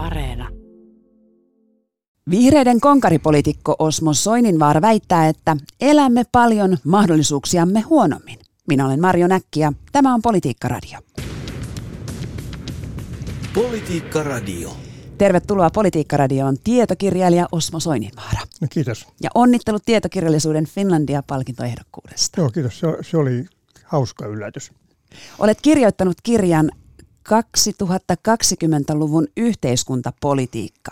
Areena. Vihreiden konkaripolitiikko Osmo Soininvaara väittää, että elämme paljon mahdollisuuksiamme huonommin. Minä olen Marjo Näkki ja tämä on Politiikka Radio. Politiikka Radio. Tervetuloa Politiikka Radioon tietokirjailija Osmo Soininvaara. No kiitos. Ja onnittelut tietokirjallisuuden Finlandia-palkintoehdokkuudesta. Joo, kiitos. Se, se oli hauska yllätys. Olet kirjoittanut kirjan 2020-luvun yhteiskuntapolitiikka.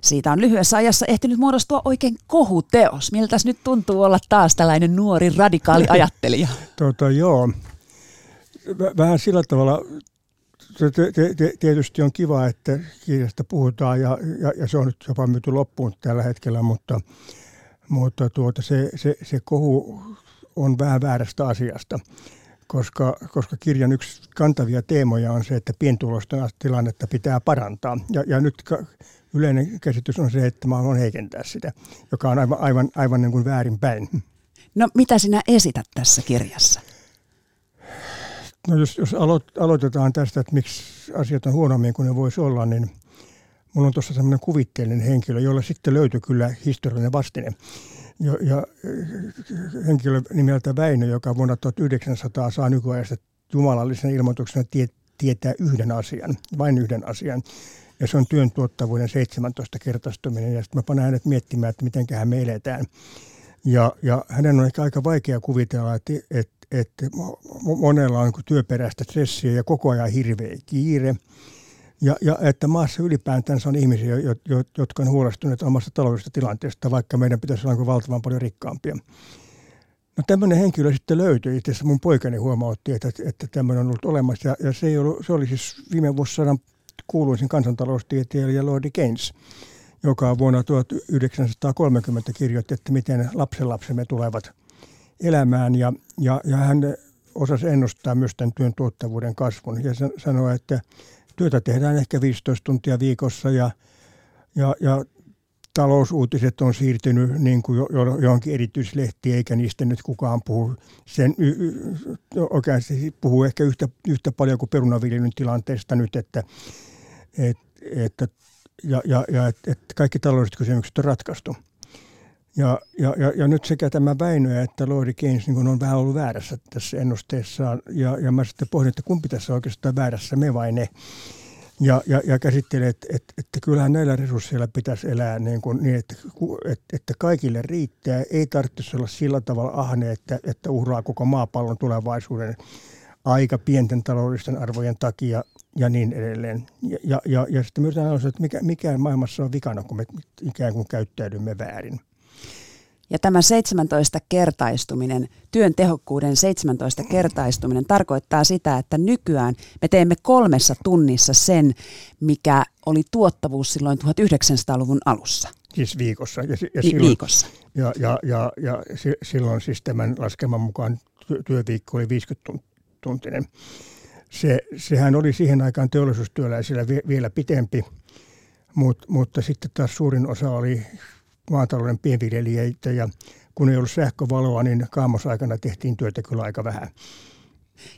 Siitä on lyhyessä ajassa ehtinyt muodostua oikein kohuteos. Miltä nyt tuntuu olla taas tällainen nuori radikaali ajattelija? Tota, joo. V- vähän sillä tavalla tietysti on kiva, että kirjasta puhutaan ja, ja, ja se on nyt jopa myyty loppuun tällä hetkellä, mutta, mutta tuota, se, se, se kohu on vähän väärästä asiasta koska, koska kirjan yksi kantavia teemoja on se, että pientulosten tilannetta pitää parantaa. Ja, ja nyt ka, yleinen käsitys on se, että mä haluan heikentää sitä, joka on aivan, aivan, aivan niin kuin väärinpäin. No mitä sinä esität tässä kirjassa? No jos, jos aloit, aloitetaan tästä, että miksi asiat on huonommin kuin ne voisi olla, niin mulla on tuossa sellainen kuvitteellinen henkilö, jolla sitten löytyy kyllä historiallinen vastine ja, ja henkilö nimeltä Väinö, joka vuonna 1900 saa nykyajasta jumalallisen ilmoituksena tie, tietää yhden asian, vain yhden asian. Ja se on työn tuottavuuden 17 kertaistuminen. Ja sitten mä panen hänet miettimään, että miten me eletään. Ja, ja hänen on ehkä aika vaikea kuvitella, että, että, että monella on työperäistä stressiä ja koko ajan hirveä kiire – ja, ja että maassa ylipäätänsä on ihmisiä, jo, jo, jotka on huolestuneet omasta taloudellisesta tilanteesta, vaikka meidän pitäisi olla valtavan paljon rikkaampia. No tämmöinen henkilö sitten löytyi. Itse asiassa mun poikani huomautti, että, että tämmöinen on ollut olemassa. Ja, ja se, ei ollut, se oli siis viime vuosisadan kuuluisin kansantaloustieteilijä Lordi Keynes, joka vuonna 1930 kirjoitti, että miten lapsenlapsemme tulevat elämään. Ja, ja, ja hän osasi ennustaa myös tämän työn tuottavuuden kasvun. Ja sanoi, että työtä tehdään ehkä 15 tuntia viikossa ja, ja, ja talousuutiset on siirtynyt niin kuin johonkin erityislehtiin, eikä niistä nyt kukaan puhu. Sen y, y, oikeasti puhuu ehkä yhtä, yhtä paljon kuin perunaviljelyn tilanteesta nyt, että, et, että ja, ja, ja et, et kaikki taloudelliset kysymykset on ratkaistu. Ja, ja, ja, ja nyt sekä tämä Väinö että Lordi Keynes niin on vähän ollut väärässä tässä ennusteessaan. Ja, ja mä sitten pohdin, että kumpi tässä oikeastaan väärässä, me vai ne. Ja, ja, ja käsittelee, että, että, että kyllähän näillä resursseilla pitäisi elää niin, kuin, niin että, että, kaikille riittää. Ei tarvitsisi olla sillä tavalla ahne, että, että uhraa koko maapallon tulevaisuuden aika pienten taloudellisten arvojen takia ja niin edelleen. Ja, ja, ja, ja sitten myös että mikä, mikä maailmassa on vikana, kun me ikään kuin käyttäydymme väärin. Ja tämä 17 kertaistuminen, työn tehokkuuden 17 kertaistuminen tarkoittaa sitä, että nykyään me teemme kolmessa tunnissa sen, mikä oli tuottavuus silloin 1900-luvun alussa. Siis viikossa. Ja, ja silloin, viikossa. Ja, ja, ja, ja silloin siis tämän laskelman mukaan työviikko oli 50 tuntinen. Se, sehän oli siihen aikaan teollisuustyöläisillä vielä pitempi, mutta, mutta sitten taas suurin osa oli maatalouden pienviljelijöitä ja kun ei ollut sähkövaloa, niin kaamosaikana tehtiin työtä kyllä aika vähän.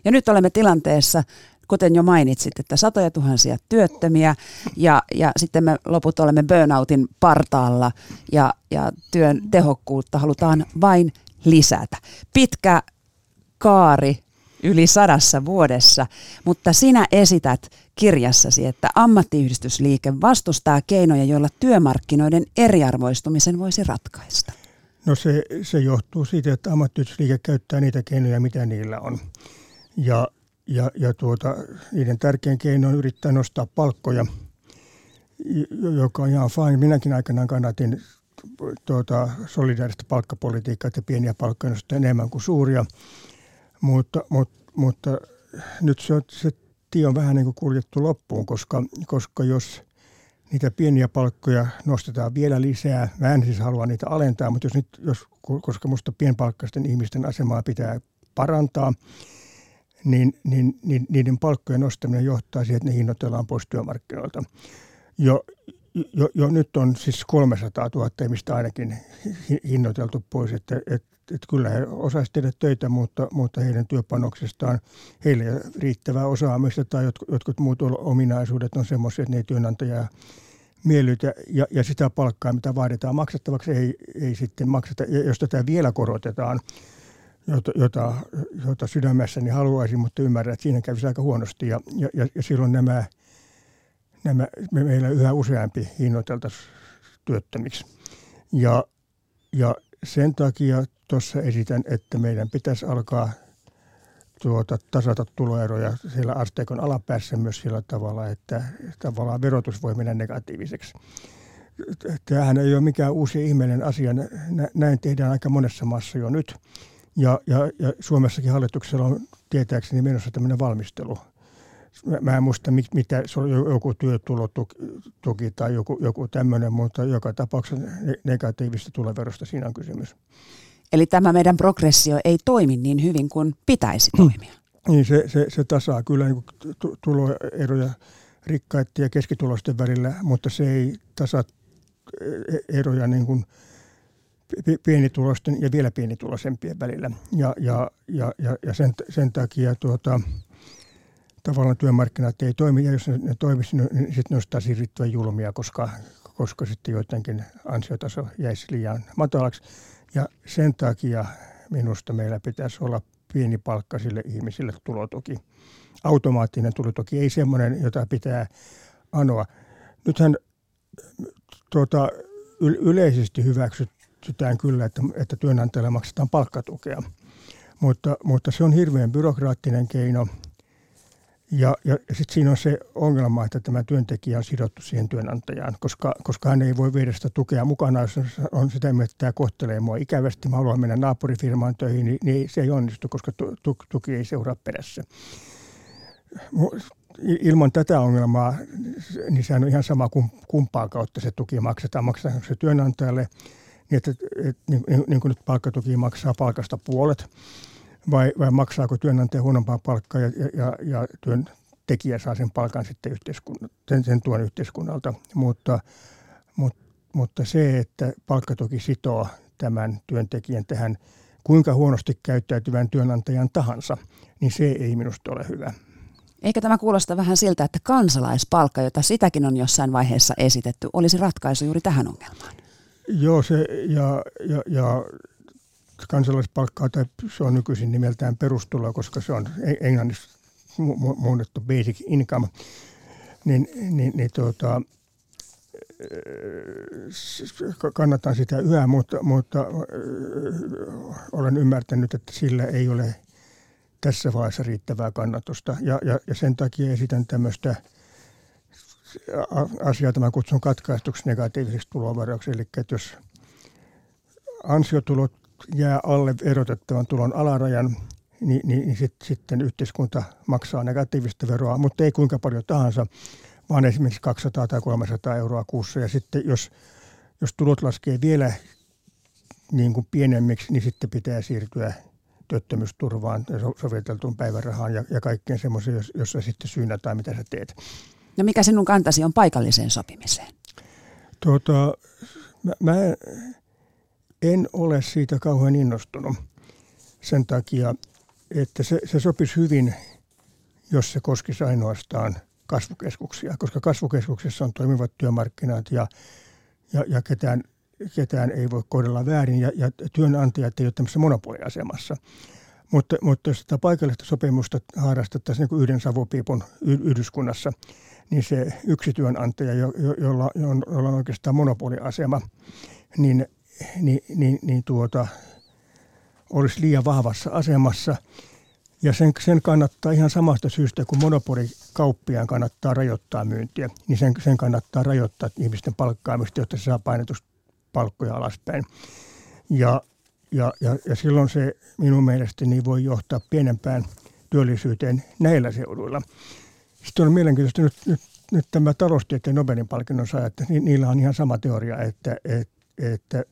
Ja nyt olemme tilanteessa, kuten jo mainitsit, että satoja tuhansia työttömiä ja, ja sitten me loput olemme burnoutin partaalla ja, ja työn tehokkuutta halutaan vain lisätä. Pitkä kaari yli sadassa vuodessa, mutta sinä esität kirjassasi, että ammattiyhdistysliike vastustaa keinoja, joilla työmarkkinoiden eriarvoistumisen voisi ratkaista. No se, se johtuu siitä, että ammattiyhdistysliike käyttää niitä keinoja, mitä niillä on. Ja, ja, ja tuota, niiden tärkein keino on yrittää nostaa palkkoja, joka on ihan fine. Minäkin aikanaan kannatin tuota, solidaarista palkkapolitiikkaa, että pieniä palkkoja nostaa enemmän kuin suuria – mutta, mutta, mutta nyt se, se tie on vähän niin kuin kuljettu loppuun, koska, koska jos niitä pieniä palkkoja nostetaan vielä lisää, mä en siis halua niitä alentaa, mutta jos nyt, jos, koska minusta pienpalkkaisten ihmisten asemaa pitää parantaa, niin, niin, niin niiden palkkojen nostaminen johtaa siihen, että ne hinnoitellaan pois työmarkkinoilta. Jo, jo, jo nyt on siis 300 000 ihmistä ainakin hinnoiteltu pois, että, että että kyllä he osaisivat tehdä töitä, mutta, mutta heidän työpanoksestaan heille riittävää osaamista tai jotkut, jotkut muut ominaisuudet on semmoisia, että ne ei työnantajaa miellytä ja, ja sitä palkkaa, mitä vaaditaan maksettavaksi, ei, ei sitten makseta. Ja jos tätä vielä korotetaan, jota, jota, jota sydämessäni haluaisin, mutta ymmärrän, että siinä kävisi aika huonosti. Ja, ja, ja silloin nämä, nämä, me, meillä yhä useampi hinnoiteltaisiin työttömiksi. Ja, ja sen takia tuossa esitän, että meidän pitäisi alkaa tuota, tasata tuloeroja siellä asteikon alapäässä myös sillä tavalla, että tavallaan verotus voi mennä negatiiviseksi. Tämähän ei ole mikään uusi ihmeellinen asia. Näin tehdään aika monessa maassa jo nyt. Ja, ja, ja Suomessakin hallituksella on tietääkseni menossa tämmöinen valmistelu. Mä, mä en muista, mitä se on joku työtulotuki tai joku, joku tämmöinen, mutta joka tapauksessa negatiivista tuloverosta siinä on kysymys. Eli tämä meidän progressio ei toimi niin hyvin kuin pitäisi mm. toimia. Niin, se, se, se tasaa kyllä niin tuloeroja rikkaiden ja keskitulosten välillä, mutta se ei tasaa e, eroja niin kuin pienituloisten ja vielä pienituloisempien välillä. Ja, ja, ja, ja, ja sen, sen takia tuota, tavallaan työmarkkinat ei toimi, ja jos ne, ne toimisi, niin, niin sitten ne olisi taas julmia, koska, koska sitten joidenkin ansiotaso jäisi liian matalaksi. Ja sen takia minusta meillä pitäisi olla pieni palkka sille ihmisille tulotuki. Automaattinen tulotuki, ei semmoinen, jota pitää anoa. Nythän tuota, yleisesti hyväksytään kyllä, että, että työnantajalle maksetaan palkkatukea, mutta, mutta se on hirveän byrokraattinen keino – ja, ja sitten siinä on se ongelma, että tämä työntekijä on sidottu siihen työnantajaan, koska, koska hän ei voi viedä sitä tukea mukana, jos on sitä mieltä, että tämä kohtelee mua ikävästi, mä haluan mennä naapurifirmaan töihin, niin, niin se ei onnistu, koska tu, tu, tuki ei seuraa perässä. Ilman tätä ongelmaa, niin sehän on ihan sama kuin kumpaan kautta se tuki maksetaan. Maksetaan se työnantajalle, niin että, että niin, niin kuin nyt palkkatuki maksaa palkasta puolet – vai, vai maksaako työnantaja huonompaa palkkaa ja, ja, ja työntekijä saa sen palkan sitten yhteiskunnan, sen, sen tuon yhteiskunnalta. Mutta, mutta, mutta se, että palkkatuki sitoo tämän työntekijän tähän kuinka huonosti käyttäytyvän työnantajan tahansa, niin se ei minusta ole hyvä. Eikä tämä kuulosta vähän siltä, että kansalaispalkka, jota sitäkin on jossain vaiheessa esitetty, olisi ratkaisu juuri tähän ongelmaan? Joo, se ja, ja, ja kansalaispalkkaa, tai se on nykyisin nimeltään perustuloa, koska se on englannissa muunnettu basic income, niin, niin, niin tuota, kannatan sitä yhä, mutta, mutta olen ymmärtänyt, että sillä ei ole tässä vaiheessa riittävää kannatusta. Ja, ja, ja sen takia esitän tämmöistä asiaa, tämä kutsun katkaistuksi negatiiviseksi tulovaroiksi. Eli että jos ansiotulot jää alle erotettavan tulon alarajan, niin, niin, niin sit, sitten yhteiskunta maksaa negatiivista veroa, mutta ei kuinka paljon tahansa, vaan esimerkiksi 200 tai 300 euroa kuussa. Ja sitten jos, jos tulot laskee vielä niin kuin pienemmiksi, niin sitten pitää siirtyä työttömyysturvaan ja soviteltuun päivärahaan ja, ja kaikkeen semmoiseen, jossa sitten syynätään, mitä sä teet. No mikä sinun kantasi on paikalliseen sopimiseen? Tuota, mä, mä en ole siitä kauhean innostunut sen takia, että se, se sopisi hyvin, jos se koskisi ainoastaan kasvukeskuksia, koska kasvukeskuksessa on toimivat työmarkkinat ja, ja, ja ketään, ketään ei voi kohdella väärin ja, ja työnantajat ei ole tämmöisessä monopoliasemassa. Mutta, mutta jos sitä paikallista sopimusta harrastettaisiin niin kuin yhden savupiipun yhdyskunnassa, niin se yksi työnantaja, jo, jo, jolla, jolla on oikeastaan monopoliasema, niin niin, niin, niin tuota, olisi liian vahvassa asemassa. Ja sen, sen kannattaa ihan samasta syystä, kun monopolikauppiaan kannattaa rajoittaa myyntiä, niin sen, sen kannattaa rajoittaa ihmisten palkkaamista, jotta se saa painetusta palkkoja alaspäin. Ja, ja, ja, ja silloin se minun mielestäni voi johtaa pienempään työllisyyteen näillä seuduilla. Sitten on mielenkiintoista nyt, nyt, nyt tämä taloustieteen Nobelin palkinnon saa, että niillä on ihan sama teoria, että, että, että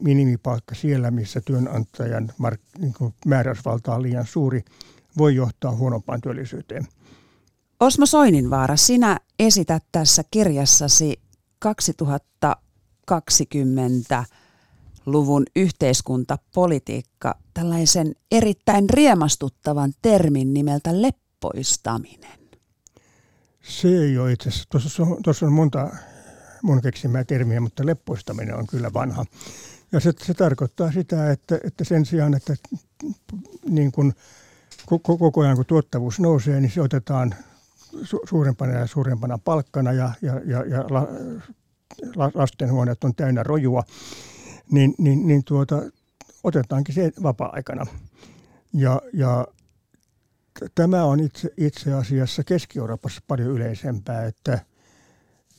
minimipalkka siellä, missä työnantajan mark, niin määräysvalta on liian suuri, voi johtaa huonompaan työllisyyteen. Osmo Soininvaara, sinä esität tässä kirjassasi 2020-luvun yhteiskuntapolitiikka tällaisen erittäin riemastuttavan termin nimeltä leppoistaminen. Se ei ole itse asiassa. Tuossa on, tuossa on monta mun keksimää termiä, mutta leppoistaminen on kyllä vanha. Ja se, se tarkoittaa sitä, että, että sen sijaan, että niin kun, koko ajan kun tuottavuus nousee, niin se otetaan su, suurempana ja suurempana palkkana ja, ja, ja, ja la, lastenhuoneet on täynnä rojua, niin, niin, niin tuota, otetaankin se vapaa-aikana. Ja, ja tämä on itse, itse asiassa Keski-Euroopassa paljon yleisempää, että,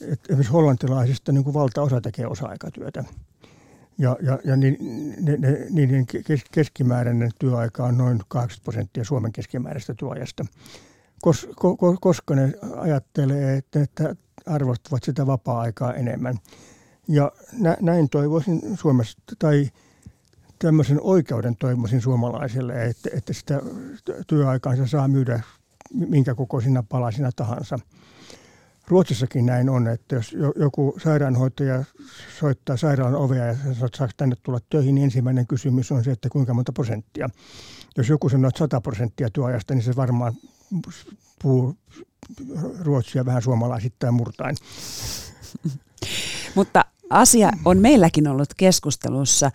että esimerkiksi hollantilaisista niin kuin valtaosa tekee osa-aikatyötä. Ja, ja, ja niin, niiden kes, keskimääräinen työaika on noin 80 prosenttia Suomen keskimääräistä työajasta. Kos, ko, koska ne ajattelee, että, että arvostavat sitä vapaa-aikaa enemmän. Ja nä, näin toivoisin Suomessa, tai tämmöisen oikeuden toivoisin suomalaisille, että, että sitä työaikaansa saa myydä minkä kokoisina palasina tahansa. Ruotsissakin näin on, että jos joku sairaanhoitaja soittaa sairaalan ovea ja sanoo, että saako tänne tulla töihin, niin ensimmäinen kysymys on se, että kuinka monta prosenttia. Jos joku sanoo, että 100 prosenttia työajasta, niin se varmaan puhuu ruotsia vähän suomalaisittain murtain. Mutta asia on meilläkin ollut keskustelussa.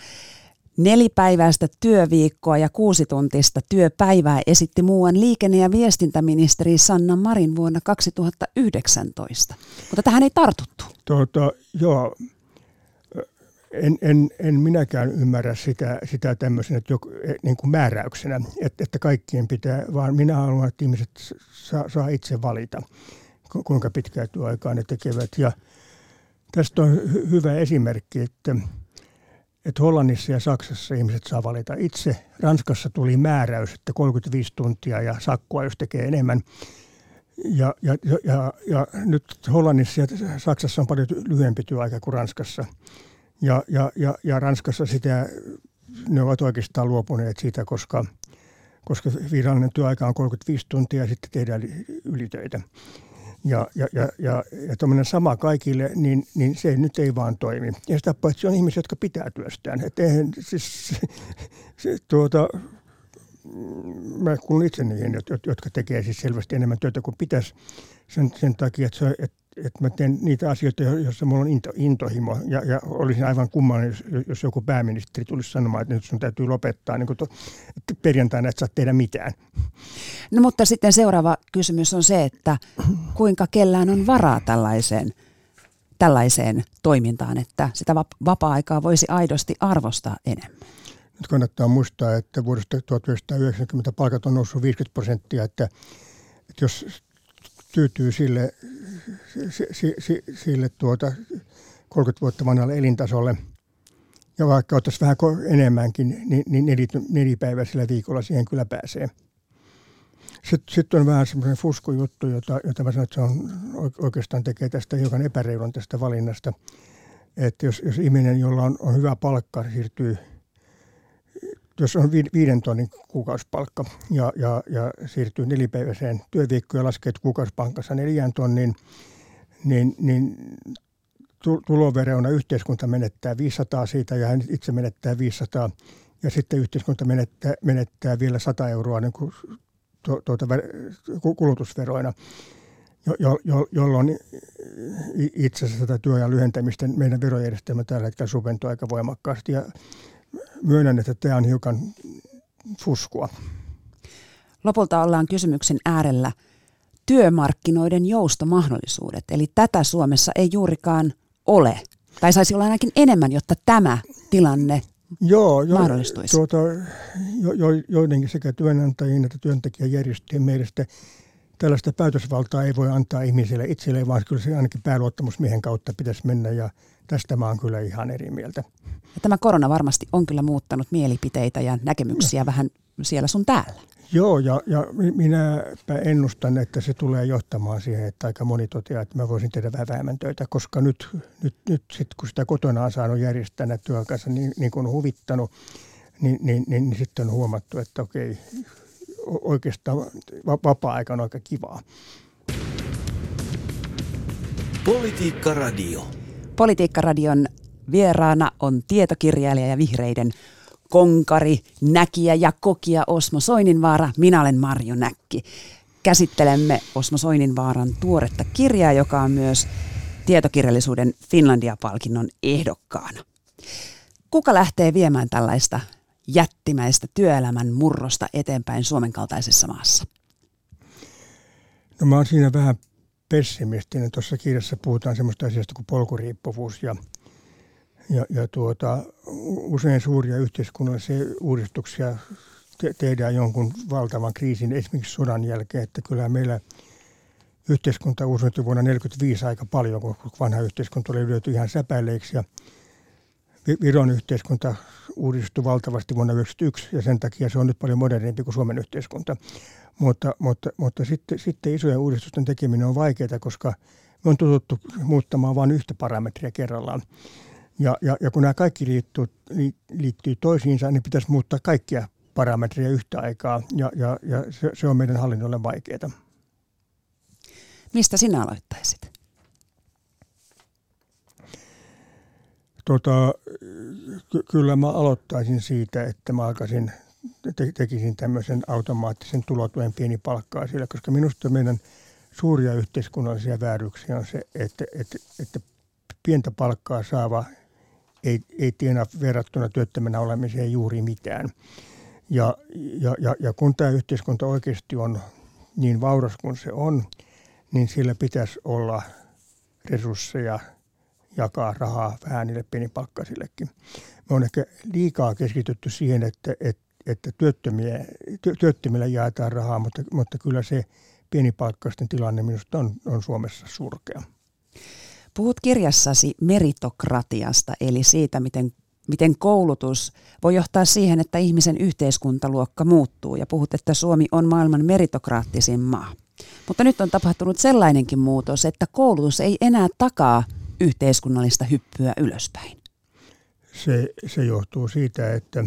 Nelipäiväistä työviikkoa ja kuusituntista työpäivää esitti muuan liikenne- ja viestintäministeri Sanna Marin vuonna 2019. Mutta tähän ei tartuttu. Tuota, joo, en, en, en minäkään ymmärrä sitä, sitä tämmöisenä että joku, e, niin kuin määräyksenä, että, että kaikkien pitää, vaan minä haluan, että ihmiset saa, saa itse valita, kuinka pitkää työaikaa ne tekevät. Ja tästä on hyvä esimerkki, että, että Hollannissa ja Saksassa ihmiset saa valita itse. Ranskassa tuli määräys, että 35 tuntia ja sakkoa, jos tekee enemmän. Ja, ja, ja, ja nyt Hollannissa ja Saksassa on paljon lyhyempi työaika kuin Ranskassa – ja, ja, ja, ja Ranskassa sitä, ne ovat oikeastaan luopuneet siitä, koska, koska virallinen työaika on 35 tuntia ja sitten tehdään ylitöitä. Ja, ja, ja, ja, ja tuommoinen sama kaikille, niin, niin se nyt ei vaan toimi. Ja sitä paitsi on ihmisiä, jotka pitää työstään. Että eihän, siis, se, tuota, mä kuulun itse niihin, jotka tekee siis selvästi enemmän työtä kuin pitäisi sen, sen takia, että, se, että että mä teen niitä asioita, joissa mulla on into, intohimo. Ja, ja olisin aivan kummallinen, jos, jos joku pääministeri tulisi sanomaan, että nyt sun täytyy lopettaa, niin to, että perjantaina et saa tehdä mitään. No mutta sitten seuraava kysymys on se, että kuinka kellään on varaa tällaiseen, tällaiseen toimintaan, että sitä vapaa-aikaa voisi aidosti arvostaa enemmän? Nyt kannattaa muistaa, että vuodesta 1990 palkat on noussut 50 prosenttia, että, että jos tyytyy sille, sille, sille tuota 30 vuotta vanhalle elintasolle. Ja vaikka ottaisi vähän enemmänkin, niin, nelipäiväisellä viikolla siihen kyllä pääsee. Sitten, sitten on vähän semmoinen fuskujuttu, jota, jota mä sanon, että se on oikeastaan tekee tästä hiukan epäreilun tästä valinnasta. Että jos, jos ihminen, jolla on, on hyvä palkka, siirtyy – jos on viiden tonnin kuukausipalkka ja, ja, ja siirtyy nelipäiväiseen työviikkoon ja laskee kuukausipalkassa neljään tonnin, niin, niin tuloverona yhteiskunta menettää 500 siitä ja hän itse menettää 500 ja sitten yhteiskunta menettää, menettää vielä 100 euroa niin kuin tuota, kulutusveroina, jo, jo, jo, jolloin itse asiassa tätä työajan lyhentämistä meidän verojärjestelmä tällä hetkellä subventoi aika voimakkaasti. Ja myönnän, että tämä on hiukan fuskua. Lopulta ollaan kysymyksen äärellä työmarkkinoiden joustomahdollisuudet. Eli tätä Suomessa ei juurikaan ole. Tai saisi olla ainakin enemmän, jotta tämä tilanne Joo, jo, mahdollistuisi. Tuota, jo, jo, joidenkin sekä työnantajien että työntekijäjärjestöjen mielestä tällaista päätösvaltaa ei voi antaa ihmisille itselleen, vaan kyllä se ainakin pääluottamusmiehen kautta pitäisi mennä ja tästä mä oon kyllä ihan eri mieltä. Ja tämä korona varmasti on kyllä muuttanut mielipiteitä ja näkemyksiä no. vähän siellä sun täällä. Joo, ja, ja minäpä ennustan, että se tulee johtamaan siihen, että aika moni toteaa, että mä voisin tehdä vähän vähemmän töitä, koska nyt, nyt, nyt sit, kun sitä kotona on saanut järjestää näitä työn kanssa niin, niin kuin on huvittanut, niin, niin, niin, niin sitten on huomattu, että okei, oikeastaan vapaa-aika on aika kivaa. Politiikka Radio. Politiikkaradion vieraana on tietokirjailija ja vihreiden konkari, näkijä ja kokija Osmo Soininvaara. Minä olen Marjo Näkki. Käsittelemme Osmo Soininvaaran tuoretta kirjaa, joka on myös tietokirjallisuuden Finlandia-palkinnon ehdokkaana. Kuka lähtee viemään tällaista jättimäistä työelämän murrosta eteenpäin Suomen kaltaisessa maassa? No mä oon siinä vähän pessimistinen. Tuossa kirjassa puhutaan semmoista asiasta kuin polkuriippuvuus ja, ja, ja tuota, usein suuria yhteiskunnallisia uudistuksia te- tehdään jonkun valtavan kriisin, esimerkiksi sodan jälkeen, että kyllä meillä yhteiskunta uusiutui vuonna 1945 aika paljon, kun vanha yhteiskunta oli löyty ihan säpäilleiksi ja Viron yhteiskunta uudistui valtavasti vuonna 1991 ja sen takia se on nyt paljon modernimpi kuin Suomen yhteiskunta. Mutta, mutta, mutta sitten, sitten isojen uudistusten tekeminen on vaikeaa, koska me on tututtu muuttamaan vain yhtä parametria kerrallaan. Ja, ja, ja kun nämä kaikki liittyy, liittyy toisiinsa, niin pitäisi muuttaa kaikkia parametreja yhtä aikaa, ja, ja, ja se, se on meidän hallinnolle vaikeaa. Mistä sinä aloittaisit? Tota, ky- kyllä mä aloittaisin siitä, että mä alkaisin, te- tekisin tämmöisen automaattisen tulotuen pienipalkkaa sillä, koska minusta meidän suuria yhteiskunnallisia vääryksiä on se, että, että, että pientä palkkaa saava ei, ei tienaa verrattuna työttömänä olemiseen juuri mitään. Ja, ja, ja, ja kun tämä yhteiskunta oikeasti on niin vauras kuin se on, niin sillä pitäisi olla resursseja jakaa rahaa vähän niille pienipalkkaisillekin. Me on ehkä liikaa keskitytty siihen, että, että, että työttömiä, työttömille jaetaan rahaa, mutta, mutta kyllä se pienipalkkaisten tilanne minusta on, on Suomessa surkea. Puhut kirjassasi meritokratiasta, eli siitä, miten, miten koulutus voi johtaa siihen, että ihmisen yhteiskuntaluokka muuttuu. Ja puhut, että Suomi on maailman meritokraattisin maa. Mutta nyt on tapahtunut sellainenkin muutos, että koulutus ei enää takaa yhteiskunnallista hyppyä ylöspäin. Se, se johtuu siitä, että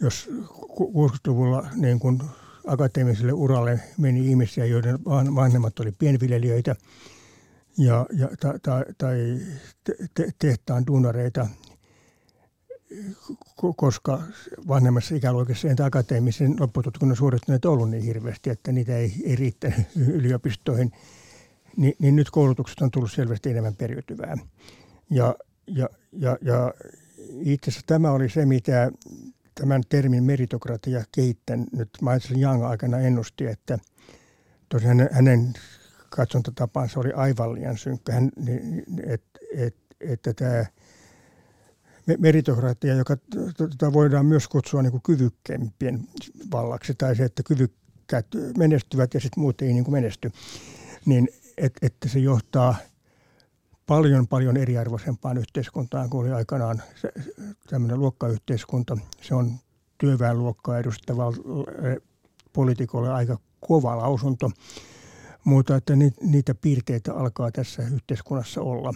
jos 60-luvulla niin kun akateemiselle uralle meni ihmisiä, joiden vanhemmat oli pienviljelijöitä ja, ja, tai, tai, te, tehtaan duunareita, koska vanhemmassa ikäluokassa entä akateemisen loppututkinnon suorittaneet ollut niin hirveästi, että niitä ei, ei riittänyt yliopistoihin, niin, niin nyt koulutuksesta on tullut selvästi enemmän periytyvää. Ja, ja, ja, ja itse asiassa tämä oli se, mitä tämän termin meritokratia kehittänyt Michael Young aikana ennusti, että tosiaan hänen, katsontotapansa oli aivan liian synkkä, Hän, että et, että tämä meritokratia, joka tota voidaan myös kutsua niin kuin kyvykkeimpien vallaksi, tai se, että kyvykkäät menestyvät ja sitten muut ei niin kuin menesty, niin et, että se johtaa paljon paljon eriarvoisempaan yhteiskuntaan kuin oli aikanaan se, tämmöinen luokkayhteiskunta. Se on työväenluokkaa edustava poliitikolle aika kova lausunto, mutta että niitä piirteitä alkaa tässä yhteiskunnassa olla.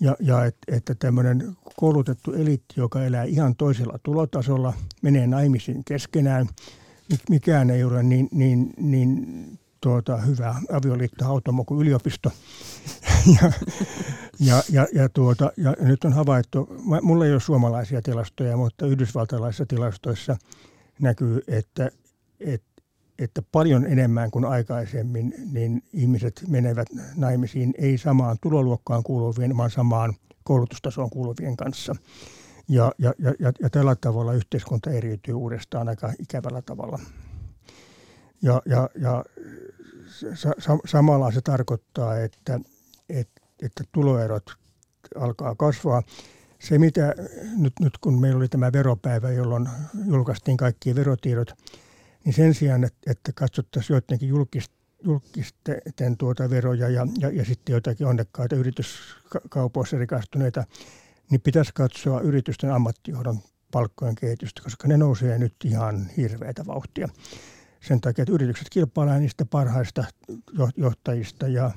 Ja, ja et, että tämmöinen koulutettu eliitti, joka elää ihan toisella tulotasolla, menee naimisiin keskenään, mikään ei ole niin, niin, niin tuota, hyvä avioliitto hautomo kuin yliopisto. ja, ja, ja, ja, tuota, ja nyt on havaittu, mulla ei ole suomalaisia tilastoja, mutta yhdysvaltalaisissa tilastoissa näkyy, että, että että paljon enemmän kuin aikaisemmin niin ihmiset menevät naimisiin ei samaan tuloluokkaan kuuluvien, vaan samaan koulutustasoon kuuluvien kanssa. Ja, ja, ja, ja tällä tavalla yhteiskunta eriytyy uudestaan aika ikävällä tavalla. Ja, ja, ja sa, samalla se tarkoittaa, että, että, että tuloerot alkaa kasvaa. Se, mitä nyt, nyt kun meillä oli tämä veropäivä, jolloin julkaistiin kaikki verotiedot, niin sen sijaan, että, että katsottaisiin joidenkin julkisten julkisten tuota veroja ja, ja, ja sitten joitakin onnekkaita yrityskaupoissa rikastuneita, niin pitäisi katsoa yritysten ammattijohdon palkkojen kehitystä, koska ne nousee nyt ihan hirveätä vauhtia. Sen takia, että yritykset kilpailevat niistä parhaista johtajista ja,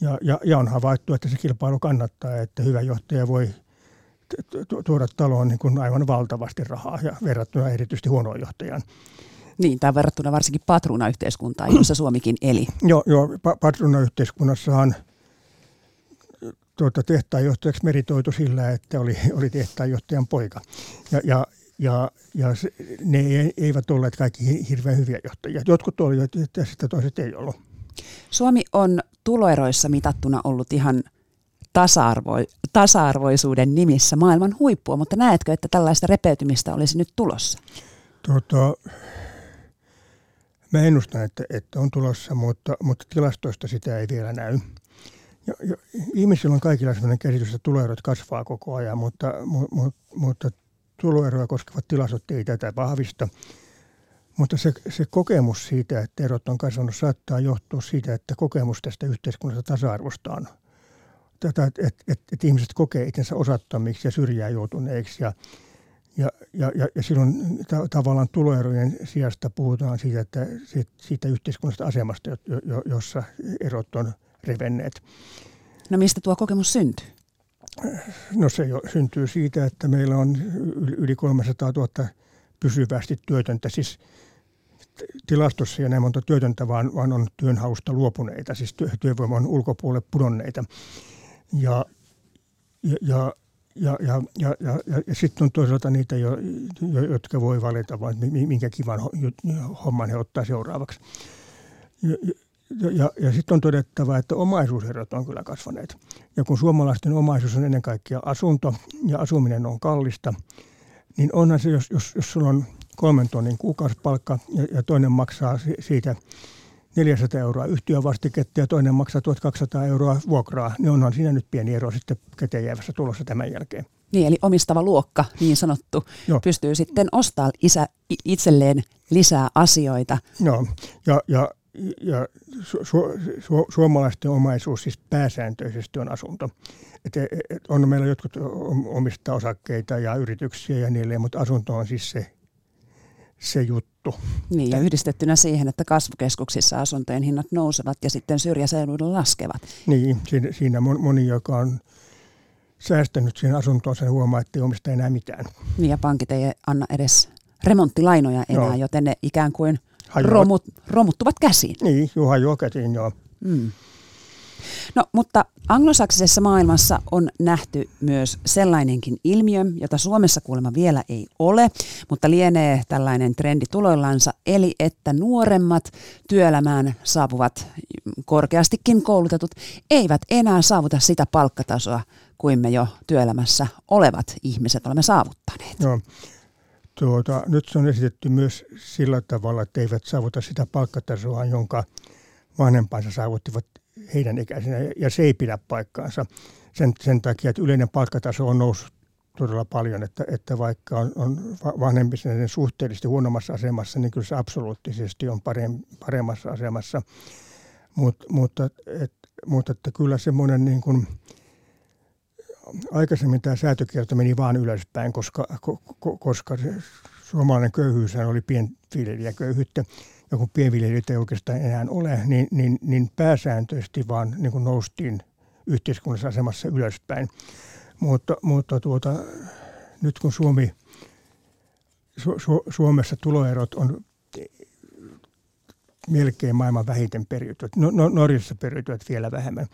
ja, ja, ja on havaittu, että se kilpailu kannattaa, että hyvä johtaja voi tuoda taloon niin kuin aivan valtavasti rahaa ja verrattuna erityisesti huonoon johtajaan. Niin, tai verrattuna varsinkin patruunayhteiskuntaan, jossa Suomikin eli. Joo, joo patruunayhteiskunnassahan tuota, tehtaanjohtajaksi meritoitu sillä, että oli, oli tehtaanjohtajan poika. Ja, ja, ja, ja se, ne eivät olleet kaikki hirveän hyviä johtajia. Jotkut olivat, ja sitten toiset ei ollut. Suomi on tuloeroissa mitattuna ollut ihan tasa-arvo, tasa-arvoisuuden nimissä maailman huippua, mutta näetkö, että tällaista repeytymistä olisi nyt tulossa? Tota, mä ennustan, että, että on tulossa, mutta, mutta tilastoista sitä ei vielä näy. Ja, ja ihmisillä on kaikilla sellainen käsitys, että tuloerot kasvaa koko ajan, mutta, mu, mu, mutta tuloeroja koskevat tilastot ei tätä vahvista. Mutta se, se kokemus siitä, että erot on kasvanut, saattaa johtua siitä, että kokemus tästä yhteiskunnasta tasa-arvosta on tätä, että et, et, et ihmiset kokee itsensä osattomiksi ja syrjää joutuneiksi. Ja, ja, ja, ja, ja silloin ta, tavallaan tuloerojen sijasta puhutaan siitä, että siitä, siitä yhteiskunnasta asemasta, jo, jo, jossa erot on revenneet. No mistä tuo kokemus syntyy? No se jo syntyy siitä, että meillä on yli 300 000 pysyvästi työtöntä. Siis tilastossa ei näin monta työtöntä, vaan, vaan on työnhausta luopuneita, siis työ, työvoiman ulkopuolelle pudonneita. Ja, ja, ja ja, ja, ja, ja, ja, ja sitten on toisaalta niitä, jo, jo, jotka voi valita, vaan minkä kivan homman he ottaa seuraavaksi. Ja, ja, sitten on todettava, että omaisuuserot on kyllä kasvaneet. Ja kun suomalaisten omaisuus on ennen kaikkea asunto ja asuminen on kallista, niin onhan se, jos, jos, jos sulla on kolmen tonnin kuukausipalkka ja, ja toinen maksaa siitä – 400 euroa yhtiövastiketta ja toinen maksaa 1200 euroa vuokraa, niin onhan siinä nyt pieni ero sitten käteen jäävässä tulossa tämän jälkeen. Niin, eli omistava luokka, niin sanottu, Joo. pystyy sitten ostamaan isä, itselleen lisää asioita. Joo, ja, ja, ja su, su, su, suomalaisten omaisuus siis pääsääntöisesti on asunto. Et, et on meillä jotkut omistaa osakkeita ja yrityksiä ja niille, mutta asunto on siis se se juttu. Niin, ja yhdistettynä siihen, että kasvukeskuksissa asuntojen hinnat nousevat ja sitten syrjäseuduilla laskevat. Niin, siinä, siinä moni, joka on säästänyt siihen asuntoon, sen huomaa, että ei omista enää mitään. Niin, ja pankit ei anna edes remonttilainoja enää, joo. joten ne ikään kuin romut, romuttuvat käsiin. Niin, joo, hajoaa käsiin, joo. Mm. No, mutta anglosaksisessa maailmassa on nähty myös sellainenkin ilmiö, jota Suomessa kuulemma vielä ei ole, mutta lienee tällainen trendi tuloillansa, eli että nuoremmat työelämään saapuvat korkeastikin koulutetut eivät enää saavuta sitä palkkatasoa kuin me jo työelämässä olevat ihmiset olemme saavuttaneet. No. Tuota, nyt se on esitetty myös sillä tavalla, että eivät saavuta sitä palkkatasoa, jonka vanhempansa saavuttivat heidän ikäisenä, ja se ei pidä paikkaansa sen, sen takia, että yleinen palkkataso on noussut todella paljon, että, että vaikka on, on vanhempi suhteellisesti huonommassa asemassa, niin kyllä se absoluuttisesti on paremmassa asemassa. Mut, mutta, et, mutta että kyllä semmoinen niin kuin, aikaisemmin tämä säätökierto meni vaan ylöspäin, koska, ko, koska suomalainen köyhyys oli pienviljelijäköyhyyttä ja kun pienviljelijöitä ei oikeastaan enää ole, niin, niin, niin pääsääntöisesti vaan niin kuin noustiin yhteiskunnallisessa asemassa ylöspäin. Mutta, mutta tuota, nyt kun Suomi, Su, Su, Suomessa tuloerot on melkein maailman vähiten periytyvät, no, no, Norjassa periytyvät vielä vähemmän,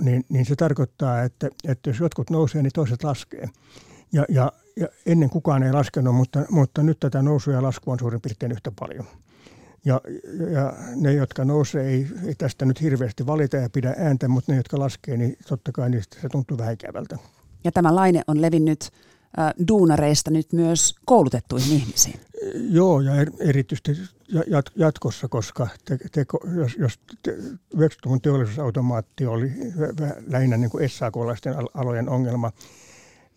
niin, niin se tarkoittaa, että, että jos jotkut nousee, niin toiset laskee. Ja, ja, ja ennen kukaan ei laskenut, mutta, mutta nyt tätä nousua ja laskua on suurin piirtein yhtä paljon. Ja, ja ne, jotka nousee, ei, ei tästä nyt hirveästi valita ja pidä ääntä, mutta ne, jotka laskee, niin totta kai niistä se tuntuu vähän ikävältä. Ja tämä laine on levinnyt äh, duunareista nyt myös koulutettuihin ihmisiin. Joo, ja er, erityisesti jat, jatkossa, koska te, te, jos, jos 90-luvun teollisuusautomaatti oli lähinnä niin kuin SAK-laisten alojen ongelma,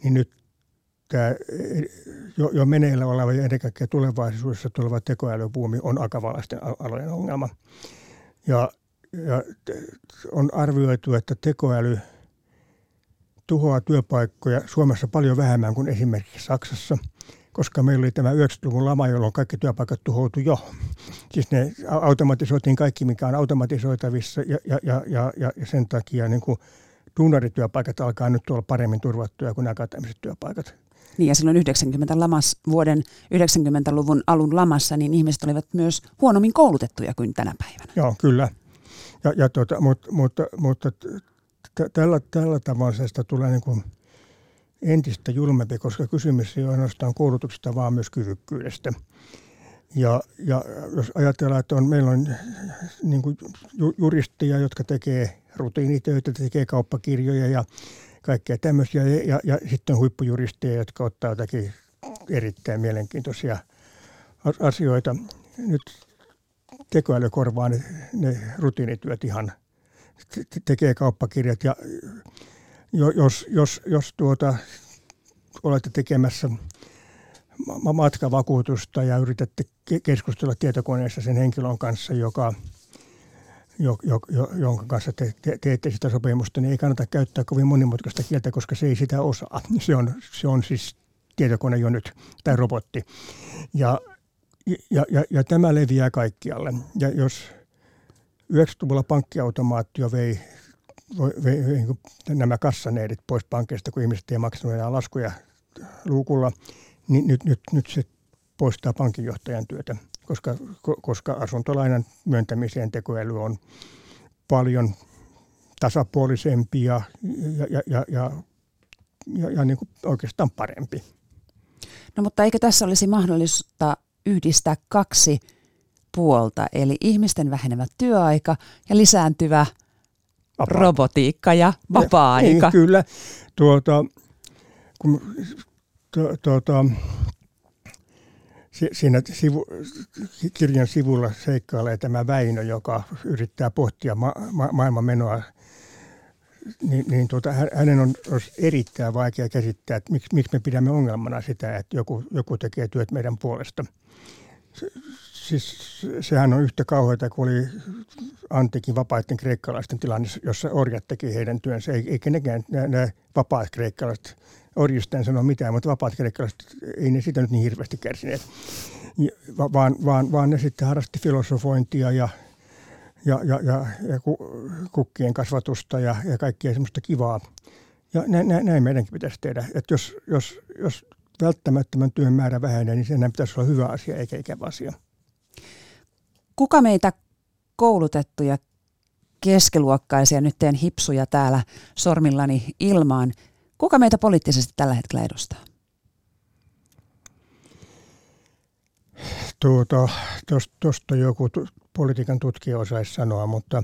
niin nyt tämä jo, jo meneillä oleva ja ennen kaikkea tulevaisuudessa tuleva tekoälypuumi on akavalaisten alojen ongelma. Ja, ja on arvioitu, että tekoäly tuhoaa työpaikkoja Suomessa paljon vähemmän kuin esimerkiksi Saksassa, koska meillä oli tämä 90-luvun lama, jolloin kaikki työpaikat tuhoutu jo. Siis ne automatisoitiin kaikki, mikä on automatisoitavissa ja, ja, ja, ja, ja sen takia niin kuin duunarityöpaikat alkaa nyt olla paremmin turvattuja kuin akateemiset työpaikat. Niin ja silloin 90 lamas, vuoden 90-luvun alun lamassa, niin ihmiset olivat myös huonommin koulutettuja kuin tänä päivänä. Joo, kyllä. Ja, ja tuota, mutta, mutta, mutta tällä, tällä tavalla sitä tulee niin kuin entistä julmempi, koska kysymys ei ole ainoastaan koulutuksesta, vaan myös kyvykkyydestä. Ja, ja jos ajatellaan, että on, meillä on niin kuin juristeja, jotka tekee rutiinitöitä, tekee kauppakirjoja ja kaikkea tämmöisiä. Ja, ja, ja sitten on huippujuristeja, jotka ottaa jotakin erittäin mielenkiintoisia asioita. Nyt tekoäly korvaa ne, ne rutiinityöt ihan, tekee kauppakirjat ja jos, jos, jos tuota, olette tekemässä matkavakuutusta ja yritätte keskustella tietokoneessa sen henkilön kanssa, joka, jo, jo, jo, jonka kanssa te, te, teette sitä sopimusta, niin ei kannata käyttää kovin monimutkaista kieltä, koska se ei sitä osaa. Se on, se on siis tietokone jo nyt, tai robotti. Ja, ja, ja, ja tämä leviää kaikkialle. Ja jos 90-luvulla pankkiautomaatti jo vei, nämä kassaneidit pois pankkeista, kun ihmiset ei maksanut enää laskuja luukulla, niin nyt, nyt, nyt se poistaa pankinjohtajan työtä, koska, koska asuntolainan myöntämiseen tekoäly on paljon tasapuolisempi ja, ja, ja, ja, ja, ja, ja niin kuin oikeastaan parempi. No mutta eikö tässä olisi mahdollista yhdistää kaksi puolta, eli ihmisten vähenevä työaika ja lisääntyvä Vapaa. robotiikka ja vapaa-aika? Niin, kyllä. Tuota, kun, tu, tuota, siinä sivu, kirjan sivulla seikkailee tämä Väinö, joka yrittää pohtia ma, ma, maailman menoa niin, niin tuota, hänen on olisi erittäin vaikea käsittää, että miksi, miksi me pidämme ongelmana sitä, että joku, joku tekee työt meidän puolesta. Se, siis sehän on yhtä kauheata kuin oli antiikin vapaiden kreikkalaisten tilanne, jossa orjat teki heidän työnsä. Eikä nekään nämä, nämä vapaat kreikkalaiset, orjista en sano mitään, mutta vapaat kreikkalaiset, ei ne sitä nyt niin hirveästi kärsineet. Vaan, vaan, vaan ne sitten harrasti filosofointia ja ja, ja, ja, ja kukkien kasvatusta ja, ja kaikkea semmoista kivaa. Ja näin, näin meidänkin pitäisi tehdä. Että jos, jos, jos välttämättömän työn määrä vähenee, niin sen pitäisi olla hyvä asia eikä ikävä asia. Kuka meitä koulutettuja keskiluokkaisia, nyt teen hipsuja täällä sormillani ilmaan, kuka meitä poliittisesti tällä hetkellä edustaa? Tuota, Tuosta joku politiikan tutkija osaisi sanoa, mutta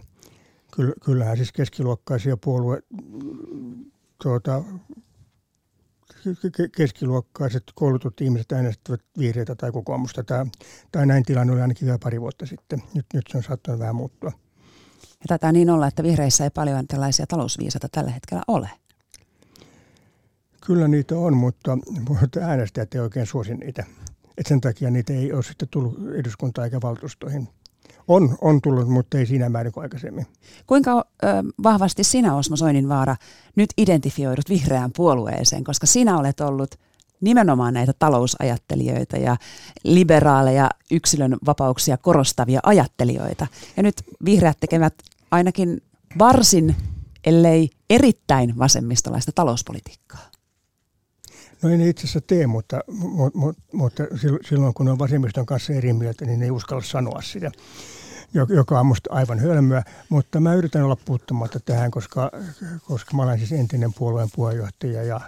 kyllähän siis keskiluokkaisia puolue, tuota, keskiluokkaiset koulutut ihmiset äänestävät vihreitä tai kokoomusta. Tai, tai näin tilanne oli ainakin vielä pari vuotta sitten. Nyt, nyt se on saattanut vähän muuttua. Ja taitaa niin olla, että vihreissä ei paljon tällaisia talousviisata tällä hetkellä ole. Kyllä niitä on, mutta, mutta äänestäjät ei oikein suosi niitä. Et sen takia niitä ei ole sitten tullut eduskuntaan eikä valtuustoihin. On, on tullut, mutta ei siinä määrin kuin aikaisemmin. Kuinka ö, vahvasti sinä, Osmo Soininvaara, nyt identifioidut vihreään puolueeseen, koska sinä olet ollut nimenomaan näitä talousajattelijoita ja liberaaleja yksilön vapauksia korostavia ajattelijoita. Ja nyt vihreät tekevät ainakin varsin, ellei erittäin vasemmistolaista talouspolitiikkaa. No en itse asiassa tee, mutta, mutta, mutta silloin kun on vasemmiston kanssa eri mieltä, niin ei uskalla sanoa sitä, joka on minusta aivan hölmöä. Mutta mä yritän olla puuttumatta tähän, koska, koska mä olen siis entinen puolueen puheenjohtaja ja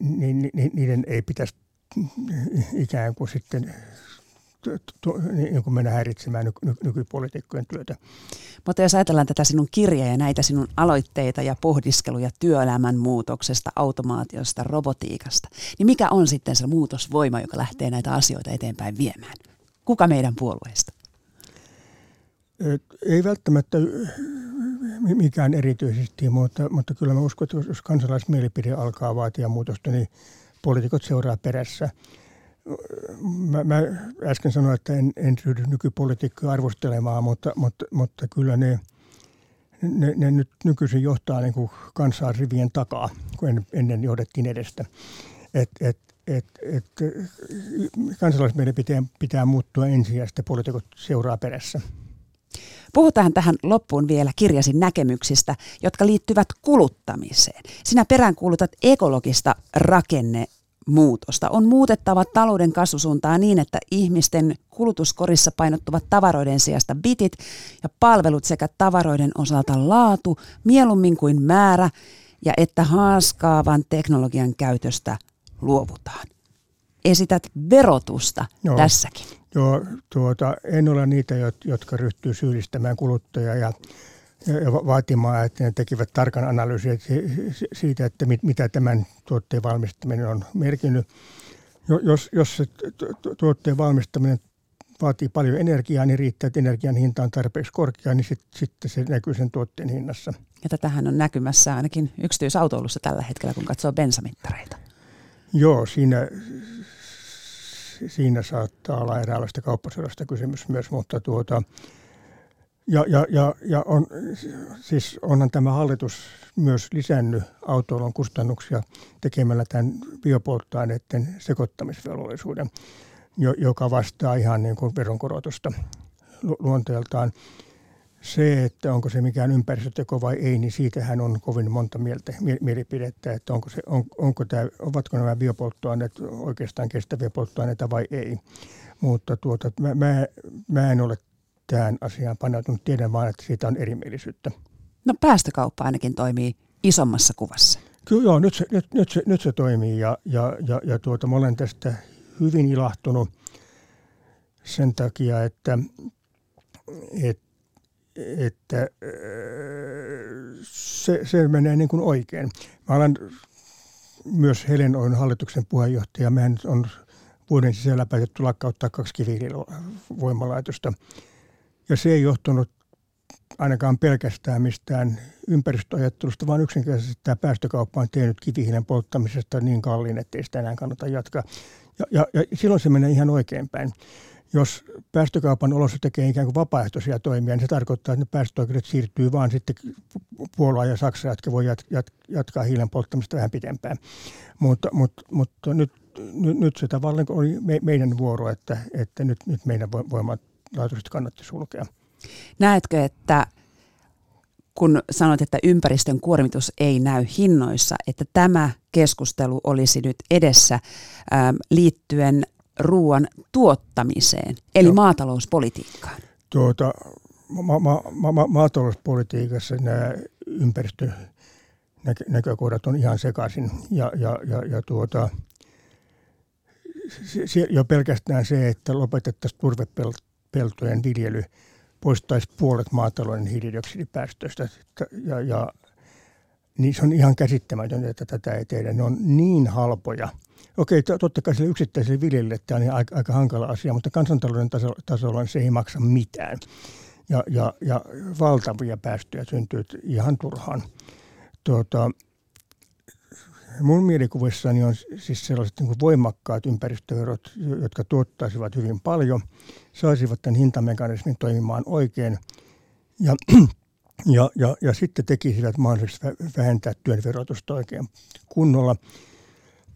ni, ni, ni, niiden ei pitäisi ikään kuin sitten niin kuin mennä häiritsemään ny, ny, nykypolitiikkojen työtä. Mutta jos ajatellaan tätä sinun kirjaa ja näitä sinun aloitteita ja pohdiskeluja työelämän muutoksesta, automaatiosta, robotiikasta, niin mikä on sitten se muutosvoima, joka lähtee näitä asioita eteenpäin viemään? Kuka meidän puolueesta? Ei välttämättä mikään erityisesti, mutta, mutta kyllä mä uskon, että jos kansalaismielipide alkaa vaatia muutosta, niin poliitikot seuraa perässä – mä, mä äsken sanoin, että en, en ryhdy nykypolitiikkaa arvostelemaan, mutta, mutta, mutta kyllä ne, ne, ne nyt nykyisin johtaa niin kuin kansaa rivien takaa, kun ennen johdettiin edestä. Et, et, et, et, kansalaismielipiteen pitää muuttua ensin ja sitten poliitikot seuraa perässä. Puhutaan tähän loppuun vielä kirjasin näkemyksistä, jotka liittyvät kuluttamiseen. Sinä peräänkuulutat ekologista rakenne muutosta. On muutettava talouden kasvusuuntaa niin, että ihmisten kulutuskorissa painottuvat tavaroiden sijasta bitit ja palvelut sekä tavaroiden osalta laatu mieluummin kuin määrä ja että haaskaavan teknologian käytöstä luovutaan. esität verotusta Joo. tässäkin. Joo, tuota, en ole niitä, jotka ryhtyy syyllistämään kuluttajaa ja, ja vaatimaan, että ne tekivät tarkan analyysin siitä, että mit, mitä tämän tuotteen valmistaminen on merkinnyt. Jos, jos se tuotteen valmistaminen vaatii paljon energiaa, niin riittää, että energian hinta on tarpeeksi korkea, niin sitten sit se näkyy sen tuotteen hinnassa. Ja tätähän on näkymässä ainakin yksityisautoilussa tällä hetkellä, kun katsoo bensamittareita. Joo, siinä, siinä saattaa olla eräänlaista kauppasodasta kysymys myös, mutta tuota, ja, ja, ja, ja on, siis onhan tämä hallitus myös lisännyt autoilun kustannuksia tekemällä tämän biopolttoaineiden sekoittamisvelvollisuuden joka vastaa ihan niin kuin veronkorotusta luonteeltaan. Se, että onko se mikään ympäristöteko vai ei, niin siitähän on kovin monta mieltä, mielipidettä, että onko se, on, onko tämä, ovatko nämä biopolttoaineet oikeastaan kestäviä polttoaineita vai ei. Mutta tuota, mä, mä, mä en ole tähän asiaan paneutunut, tiedän vaan, että siitä on erimielisyyttä. No päästökauppa ainakin toimii isommassa kuvassa. Kyllä joo, nyt se, nyt, nyt se, nyt se toimii ja, ja, ja, ja tuota, mä olen tästä hyvin ilahtunut sen takia, että, että, että se, se menee niin kuin oikein. Mä olen myös Helen on hallituksen puheenjohtaja. Mehän on vuoden sisällä päätetty lakkauttaa kaksi kivihiilivoimalaitosta. Ja se ei johtunut ainakaan pelkästään mistään ympäristöajattelusta, vaan yksinkertaisesti tämä päästökauppa on tehnyt kivihiilen polttamisesta niin kalliin, että ei sitä enää kannata jatkaa. Ja, ja, ja silloin se menee ihan oikeinpäin. Jos päästökaupan olossa tekee ikään kuin vapaaehtoisia toimia, niin se tarkoittaa, että ne päästöoikeudet siirtyy vaan sitten Puolaa ja Saksa, jotka voi jat, jat, jatkaa hiilen polttamista vähän pitempään. Mutta, mutta, mutta nyt, nyt, nyt se tavallaan oli me, meidän vuoro, että, että nyt, nyt meidän voimalaitokset kannatti sulkea. Näetkö, että kun sanoit, että ympäristön kuormitus ei näy hinnoissa, että tämä keskustelu olisi nyt edessä liittyen ruoan tuottamiseen, eli Joo. maatalouspolitiikkaan? Tuota, ma- ma- ma- ma- maatalouspolitiikassa nämä ympäristönäkökohdat on ihan sekaisin ja, ja, ja, ja tuota, se, jo pelkästään se, että lopetettaisiin turvepeltojen viljely – poistaisi puolet maatalouden hiilidioksidipäästöistä. Ja, ja niin se on ihan käsittämätöntä, että tätä ei tehdä. Ne on niin halpoja. Okei, totta kai sille yksittäiselle viljelijälle tämä on aika, aika hankala asia, mutta kansantalouden tasolla, tasolla se ei maksa mitään. Ja, ja, ja valtavia päästöjä syntyy ihan turhaan. Tuota, mun mielikuvissani on siis sellaiset niin voimakkaat ympäristöverot, jotka tuottaisivat hyvin paljon, saisivat tämän hintamekanismin toimimaan oikein ja, ja, ja, ja sitten tekisivät mahdolliseksi vähentää työn verotusta oikein kunnolla.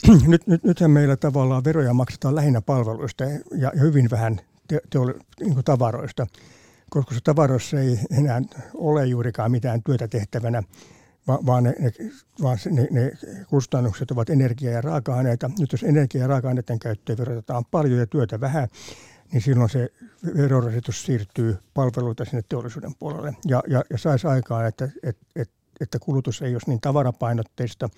Nyt, nyt, nythän meillä tavallaan veroja maksetaan lähinnä palveluista ja, hyvin vähän te, teoli, niin tavaroista, koska se tavaroissa ei enää ole juurikaan mitään työtä tehtävänä vaan, ne, ne, vaan ne, ne kustannukset ovat energia- ja raaka-aineita. Nyt jos energia- ja raaka-aineiden käyttöä verotetaan paljon ja työtä vähän, niin silloin se verorasitus siirtyy palveluita sinne teollisuuden puolelle. Ja, ja, ja saisi aikaan, että, että, että, että kulutus ei olisi niin tavarapainotteista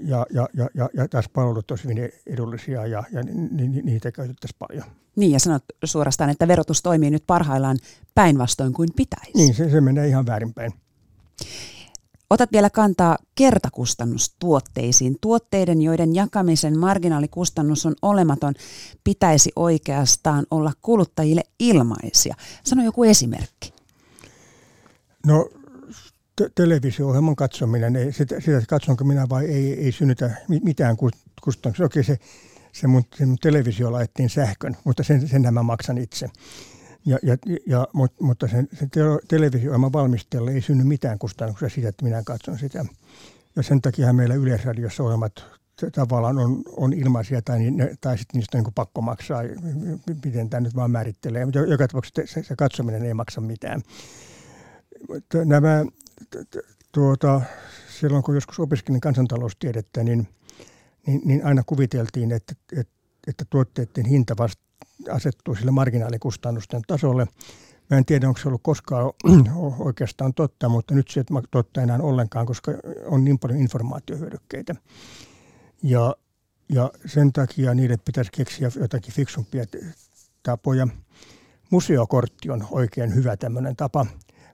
ja, ja, ja, ja, ja tässä palvelut olisivat hyvin edullisia ja, ja ni, ni, niitä käytettäisiin paljon. Niin ja sanot suorastaan, että verotus toimii nyt parhaillaan päinvastoin kuin pitäisi. Niin, se, se menee ihan väärinpäin. Otat vielä kantaa kertakustannustuotteisiin. Tuotteiden, joiden jakamisen marginaalikustannus on olematon, pitäisi oikeastaan olla kuluttajille ilmaisia. Sano joku esimerkki. No te- televisio-ohjelman katsominen, ei, sitä, sitä katsonko minä vai ei, ei synnytä mitään kustannuksia. Okei, se, se, mun, se mun televisio laittiin sähkön, mutta sen, sen mä maksan itse. Ja, ja, ja, mutta sen, sen televisio-ohjelman valmistajalle ei synny mitään kustannuksia siitä, että minä katson sitä. Ja sen takia meillä Yleisradiossa ohjelmat tavallaan on, on ilmaisia tai, niin, tai sitten niistä on niin pakko maksaa, miten tämä nyt vaan määrittelee. Mutta joka tapauksessa se, se katsominen ei maksa mitään. Nämä, tuota, silloin kun joskus opiskelin kansantaloustiedettä, niin, niin, niin aina kuviteltiin, että, että, että tuotteiden hinta vasta asettuu sille marginaalikustannusten tasolle. Mä en tiedä, onko se ollut koskaan oikeastaan totta, mutta nyt se ei totta enää ollenkaan, koska on niin paljon informaatiohyödykkeitä. Ja, ja sen takia niille pitäisi keksiä jotakin fiksumpia tapoja. Museokortti on oikein hyvä tämmöinen tapa,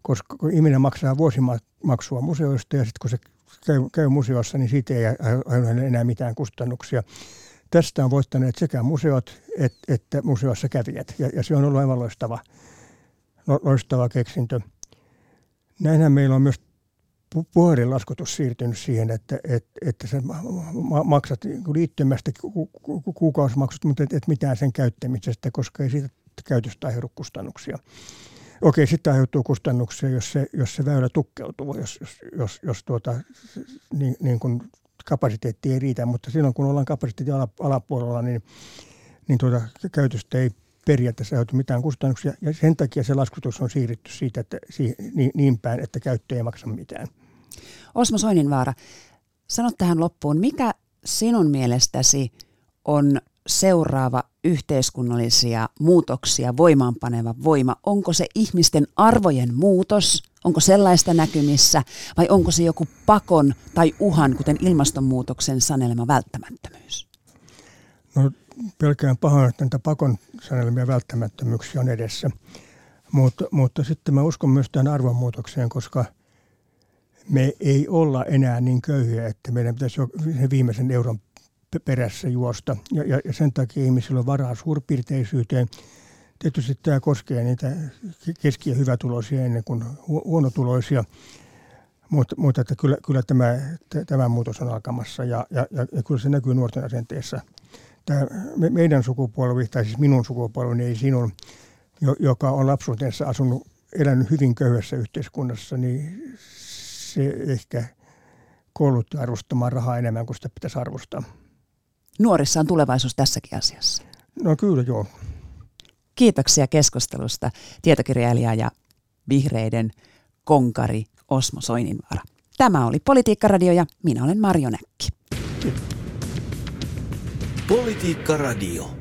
koska kun ihminen maksaa vuosimaksua museoista ja sitten kun se käy, käy museossa, niin siitä ei aiheuta enää mitään kustannuksia. Tästä on voittaneet sekä museot et, että museossa kävijät ja, ja se on ollut aivan loistava, loistava keksintö. Näinhän meillä on myös puhelinlaskutus siirtynyt siihen, että, että, että sä maksat liittymästä kuukausimaksut, mutta et, et mitään sen käyttämisestä, koska ei siitä käytöstä aiheudu kustannuksia. Okei, sitten aiheutuu kustannuksia, jos se, jos se väylä tukkeutuu, jos, jos, jos, jos tuota, niin, niin kuin kapasiteetti ei riitä, mutta silloin kun ollaan kapasiteetin alapuolella, niin, niin tuota, käytöstä ei periaatteessa aiheutu mitään kustannuksia, ja sen takia se laskutus on siirretty siitä, että, niin, niin päin, että käyttö ei maksa mitään. Osmo Soininvaara, sano tähän loppuun, mikä sinun mielestäsi on seuraava yhteiskunnallisia muutoksia voimaanpaneva voima? Onko se ihmisten arvojen muutos? Onko sellaista näkymissä vai onko se joku pakon tai uhan, kuten ilmastonmuutoksen sanelema välttämättömyys? No pelkään pahoin, että näitä pakon sanelemia välttämättömyyksiä on edessä. Mutta, mutta sitten mä uskon myös tähän arvonmuutokseen, koska me ei olla enää niin köyhiä, että meidän pitäisi jo sen viimeisen euron perässä juosta. Ja, ja, ja sen takia ihmisillä on varaa suurpiirteisyyteen. Tietysti tämä koskee niitä keski- ja hyvätuloisia ennen kuin huonotuloisia. Mutta, mutta että kyllä, kyllä tämä, tämä muutos on alkamassa ja, ja, ja, kyllä se näkyy nuorten asenteessa. Tämä me, meidän sukupolvi, tai siis minun sukupolveni, ei sinun, joka on lapsuutensa asunut, elänyt hyvin köyhässä yhteiskunnassa, niin se ehkä koulutti arvostamaan rahaa enemmän kuin sitä pitäisi arvostaa nuorissa on tulevaisuus tässäkin asiassa? No kyllä joo. Kiitoksia keskustelusta tietokirjailija ja vihreiden konkari Osmo Soininvaara. Tämä oli Politiikka-radio ja minä olen Marjo Näkki. Politiikka-radio.